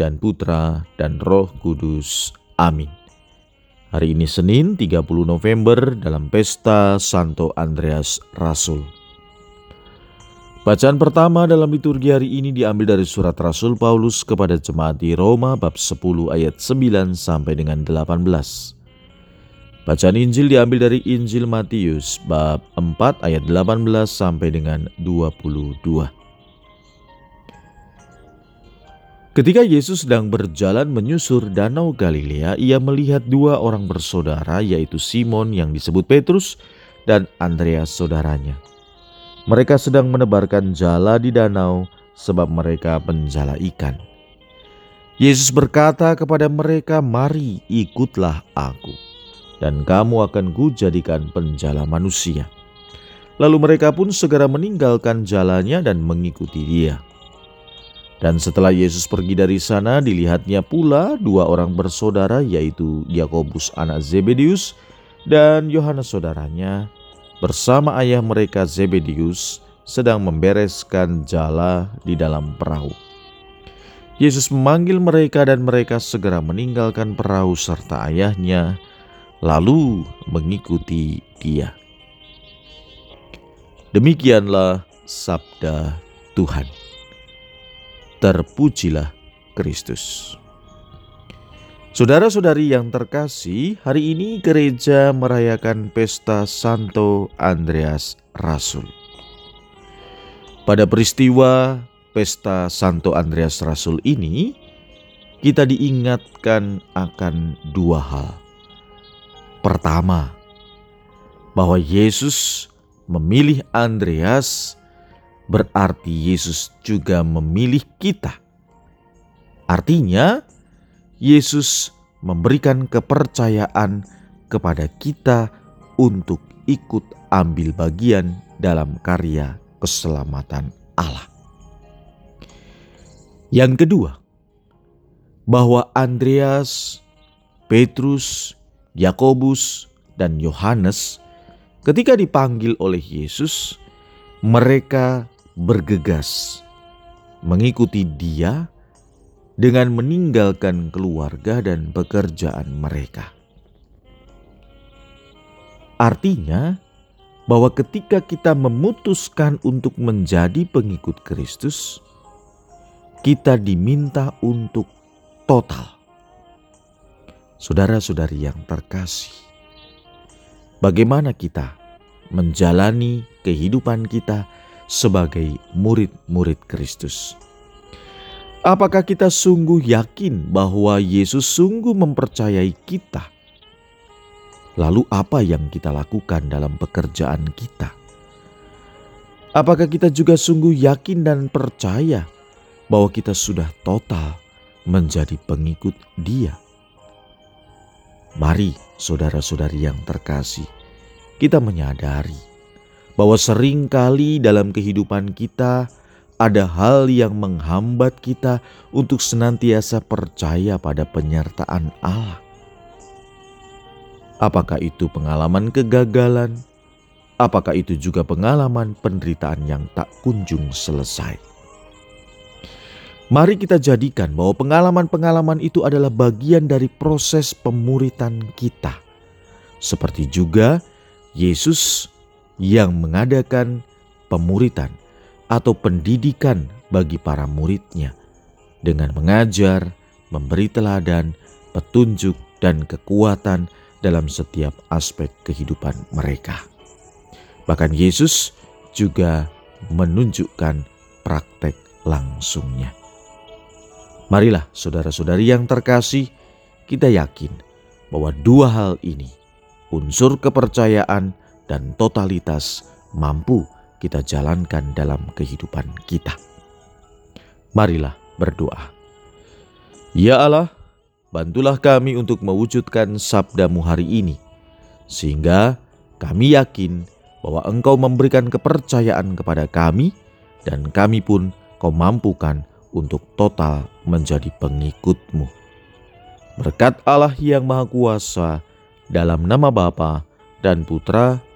dan Putra dan Roh Kudus. Amin. Hari ini Senin 30 November dalam pesta Santo Andreas Rasul. Bacaan pertama dalam liturgi hari ini diambil dari surat Rasul Paulus kepada jemaat di Roma bab 10 ayat 9 sampai dengan 18. Bacaan Injil diambil dari Injil Matius bab 4 ayat 18 sampai dengan 22. Ketika Yesus sedang berjalan menyusur Danau Galilea, ia melihat dua orang bersaudara, yaitu Simon yang disebut Petrus dan Andreas saudaranya. Mereka sedang menebarkan jala di danau sebab mereka penjala ikan. Yesus berkata kepada mereka, "Mari ikutlah aku, dan kamu akan kujadikan penjala manusia." Lalu mereka pun segera meninggalkan jalannya dan mengikuti dia. Dan setelah Yesus pergi dari sana, dilihatnya pula dua orang bersaudara, yaitu Yakobus anak Zebedius dan Yohanes saudaranya, bersama ayah mereka Zebedius sedang membereskan jala di dalam perahu. Yesus memanggil mereka dan mereka segera meninggalkan perahu serta ayahnya, lalu mengikuti dia. Demikianlah sabda Tuhan. Terpujilah Kristus. Saudara-saudari yang terkasih, hari ini gereja merayakan pesta Santo Andreas Rasul. Pada peristiwa pesta Santo Andreas Rasul ini, kita diingatkan akan dua hal. Pertama, bahwa Yesus memilih Andreas berarti Yesus juga memilih kita. Artinya, Yesus memberikan kepercayaan kepada kita untuk ikut ambil bagian dalam karya keselamatan Allah. Yang kedua, bahwa Andreas, Petrus, Yakobus, dan Yohanes ketika dipanggil oleh Yesus, mereka bergegas mengikuti dia dengan meninggalkan keluarga dan pekerjaan mereka. Artinya, bahwa ketika kita memutuskan untuk menjadi pengikut Kristus, kita diminta untuk total. Saudara-saudari yang terkasih, bagaimana kita menjalani kehidupan kita sebagai murid-murid Kristus. Apakah kita sungguh yakin bahwa Yesus sungguh mempercayai kita? Lalu, apa yang kita lakukan dalam pekerjaan kita? Apakah kita juga sungguh yakin dan percaya bahwa kita sudah total menjadi pengikut Dia? Mari, saudara-saudari yang terkasih, kita menyadari bahwa sering kali dalam kehidupan kita ada hal yang menghambat kita untuk senantiasa percaya pada penyertaan Allah. Apakah itu pengalaman kegagalan? Apakah itu juga pengalaman penderitaan yang tak kunjung selesai? Mari kita jadikan bahwa pengalaman-pengalaman itu adalah bagian dari proses pemuritan kita. Seperti juga Yesus yang mengadakan pemuritan atau pendidikan bagi para muridnya dengan mengajar, memberi teladan, petunjuk, dan kekuatan dalam setiap aspek kehidupan mereka. Bahkan Yesus juga menunjukkan praktek langsungnya. Marilah saudara-saudari yang terkasih, kita yakin bahwa dua hal ini, unsur kepercayaan dan totalitas mampu kita jalankan dalam kehidupan kita. Marilah berdoa. Ya Allah, bantulah kami untuk mewujudkan sabdamu hari ini, sehingga kami yakin bahwa Engkau memberikan kepercayaan kepada kami, dan kami pun Kau mampukan untuk total menjadi pengikutmu. Berkat Allah yang Maha Kuasa, dalam nama Bapa dan Putra